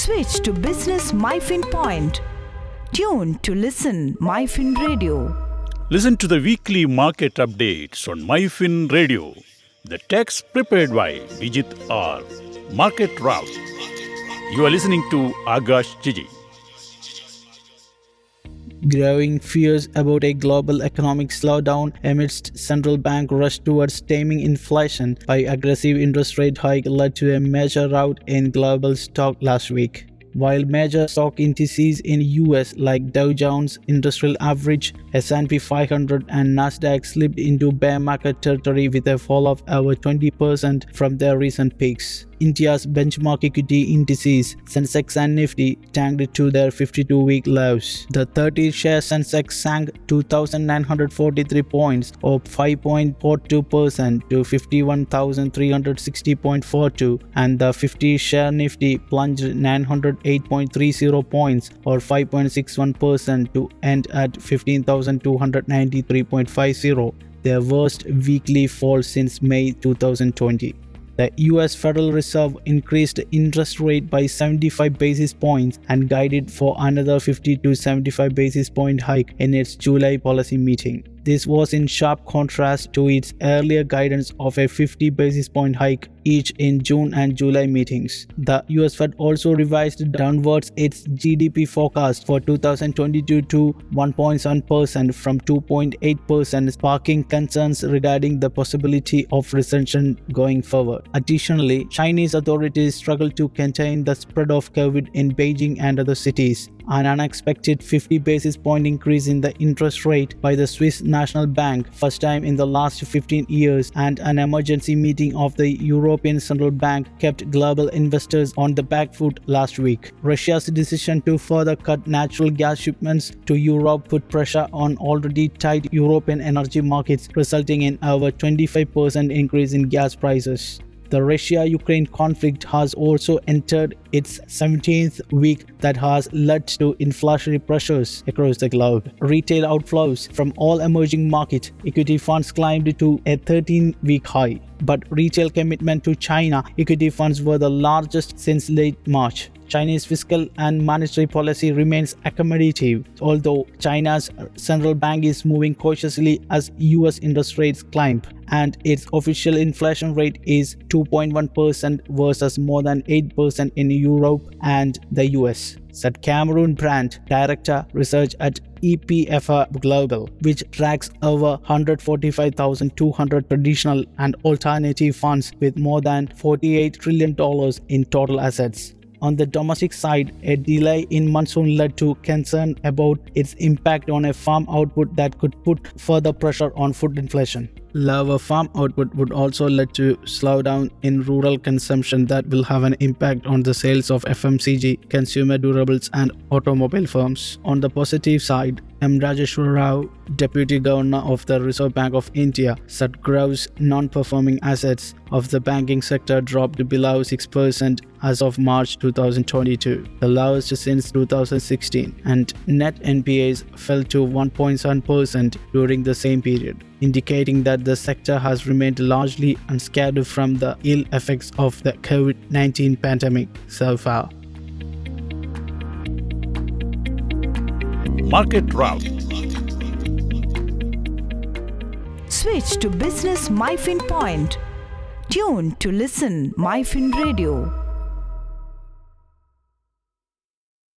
Switch to Business MyFin Point. Tune to listen MyFin Radio. Listen to the weekly market updates on MyFin Radio. The text prepared by Bijith R. Market Route. You are listening to Agash Gigi. Growing fears about a global economic slowdown amidst central bank rush towards taming inflation by aggressive interest rate hike led to a major rout in global stock last week. While major stock indices in US like Dow Jones Industrial Average, S&P 500 and Nasdaq slipped into bear market territory with a fall of over 20% from their recent peaks. India's benchmark equity indices Sensex and Nifty tanked to their 52-week lows. The 30-share Sensex sank 2,943 points, or 5.42% to 51,360.42, and the 50-share Nifty plunged 908.30 points, or 5.61% to end at 15,293.50, their worst weekly fall since May 2020. The US Federal Reserve increased interest rate by 75 basis points and guided for another 50 to 75 basis point hike in its July policy meeting. This was in sharp contrast to its earlier guidance of a 50 basis point hike each in June and July meetings. The US Fed also revised downwards its GDP forecast for 2022 to 1.7% from 2.8%, sparking concerns regarding the possibility of recession going forward. Additionally, Chinese authorities struggled to contain the spread of COVID in Beijing and other cities. An unexpected 50 basis point increase in the interest rate by the Swiss National Bank, first time in the last 15 years, and an emergency meeting of the European Central Bank kept global investors on the back foot last week. Russia's decision to further cut natural gas shipments to Europe put pressure on already tight European energy markets, resulting in over 25% increase in gas prices. The Russia Ukraine conflict has also entered its 17th week that has led to inflationary pressures across the globe. Retail outflows from all emerging markets, equity funds climbed to a 13 week high. But retail commitment to China equity funds were the largest since late March. Chinese fiscal and monetary policy remains accommodative, although China's central bank is moving cautiously as US interest rates climb and its official inflation rate is 2.1% versus more than 8% in Europe and the US, said Cameron Brandt, Director Research at EPFR Global, which tracks over 145,200 traditional and alternative funds with more than $48 trillion in total assets. On the domestic side, a delay in monsoon led to concern about its impact on a farm output that could put further pressure on food inflation. Lower farm output would also lead to slowdown in rural consumption that will have an impact on the sales of FMCG, consumer durables and automobile firms. On the positive side, M. Rajeshwar Rao, Deputy Governor of the Reserve Bank of India, said gross non-performing assets of the banking sector dropped below 6% as of March 2022, the lowest since 2016, and net NPAs fell to 1.7% during the same period, indicating that the sector has remained largely unscathed from the ill effects of the COVID-19 pandemic so far. Market Route. Switch to Business MyFin Point. Tune to listen MyFin Radio.